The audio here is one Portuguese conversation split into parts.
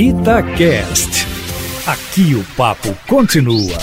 Itacast. Aqui o papo continua.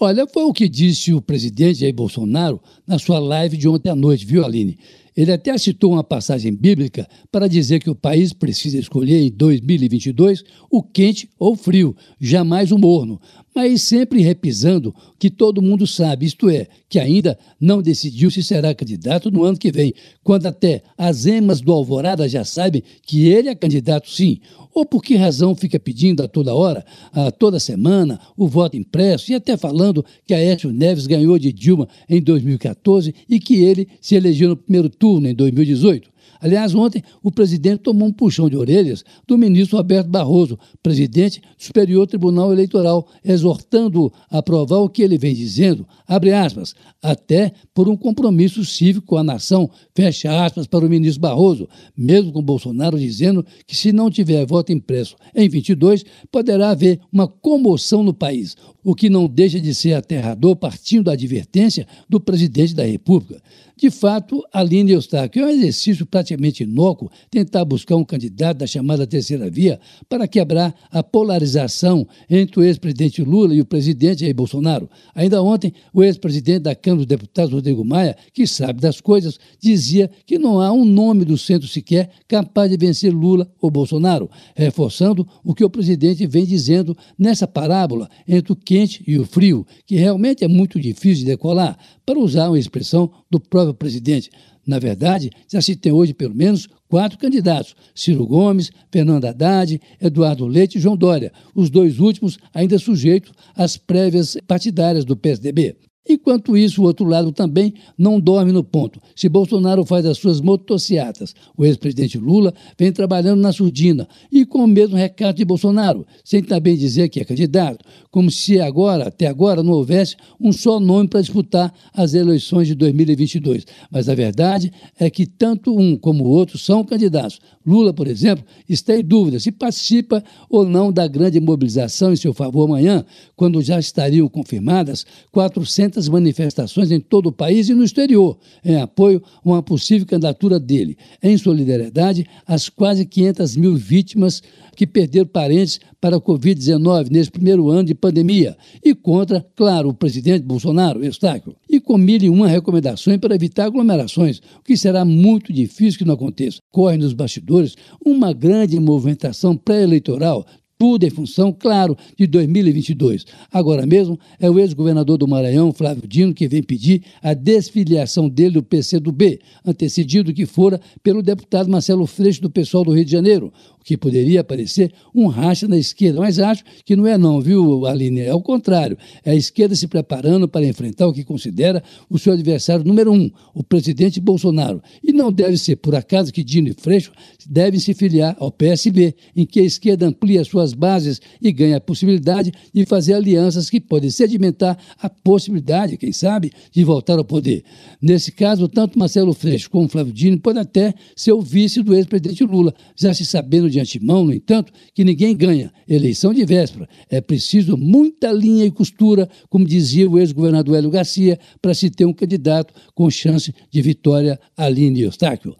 Olha, foi o que disse o presidente Jair Bolsonaro na sua live de ontem à noite, viu, Aline? Ele até citou uma passagem bíblica para dizer que o país precisa escolher em 2022 o quente ou frio, jamais o morno, mas sempre repisando que todo mundo sabe, isto é, que ainda não decidiu se será candidato no ano que vem, quando até as emas do Alvorada já sabem que ele é candidato sim. Ou por que razão fica pedindo a toda hora, a toda semana, o voto impresso e até falando que Aécio Neves ganhou de Dilma em 2014 e que ele se elegeu no primeiro turno em 2018? Aliás, ontem o presidente tomou um puxão de orelhas do ministro Roberto Barroso, presidente do Superior Tribunal Eleitoral, exortando-o a aprovar o que ele vem dizendo, abre aspas, até por um compromisso cívico com a nação, fecha aspas para o ministro Barroso, mesmo com Bolsonaro dizendo que se não tiver voto impresso em 22, poderá haver uma comoção no país, o que não deixa de ser aterrador partindo da advertência do presidente da República. De fato, Aline Eustáquio é um exercício praticamente inócuo tentar buscar um candidato da chamada terceira via para quebrar a polarização entre o ex-presidente Lula e o presidente Jair Bolsonaro. Ainda ontem, o ex-presidente da Câmara dos Deputados, Rodrigo Maia, que sabe das coisas, dizia que não há um nome do centro sequer capaz de vencer Lula ou Bolsonaro, reforçando o que o presidente vem dizendo nessa parábola entre o quente e o frio, que realmente é muito difícil de decolar, para usar uma expressão do próprio presidente. Na verdade, já se tem hoje pelo menos quatro candidatos: Ciro Gomes, Fernando Haddad, Eduardo Leite e João Dória, os dois últimos ainda sujeitos às prévias partidárias do PSDB. Enquanto isso, o outro lado também não dorme no ponto. Se Bolsonaro faz as suas motociatas, o ex-presidente Lula vem trabalhando na surdina e com o mesmo recado de Bolsonaro, sem também dizer que é candidato, como se agora, até agora, não houvesse um só nome para disputar as eleições de 2022. Mas a verdade é que tanto um como o outro são candidatos. Lula, por exemplo, está em dúvida se participa ou não da grande mobilização em seu favor amanhã, quando já estariam confirmadas 400 200 manifestações em todo o país e no exterior, em apoio a uma possível candidatura dele, em solidariedade às quase 500 mil vítimas que perderam parentes para a Covid-19 nesse primeiro ano de pandemia, e contra, claro, o presidente Bolsonaro, Eustáquio. E com mil e uma recomendações para evitar aglomerações, o que será muito difícil que não aconteça. Corre nos bastidores uma grande movimentação pré-eleitoral tudo em função, claro, de 2022. Agora mesmo, é o ex-governador do Maranhão, Flávio Dino, que vem pedir a desfiliação dele do PCdoB, antecedido que fora pelo deputado Marcelo Freixo, do pessoal do Rio de Janeiro, que poderia parecer um racha na esquerda. Mas acho que não é não, viu, Aline? É o contrário. É a esquerda se preparando para enfrentar o que considera o seu adversário número um, o presidente Bolsonaro. E não deve ser por acaso que Dino e Freixo devem se filiar ao PSB, em que a esquerda amplia suas bases e ganha a possibilidade de fazer alianças que podem sedimentar a possibilidade, quem sabe, de voltar ao poder. Nesse caso, tanto Marcelo Freixo como Flávio Dino podem até ser o vice do ex-presidente Lula, já se sabendo de antemão, no entanto, que ninguém ganha eleição de véspera. É preciso muita linha e costura, como dizia o ex-governador Hélio Garcia, para se ter um candidato com chance de vitória Aline Eustáquio.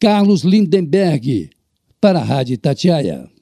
Carlos Lindenberg, para a Rádio Tatiaia.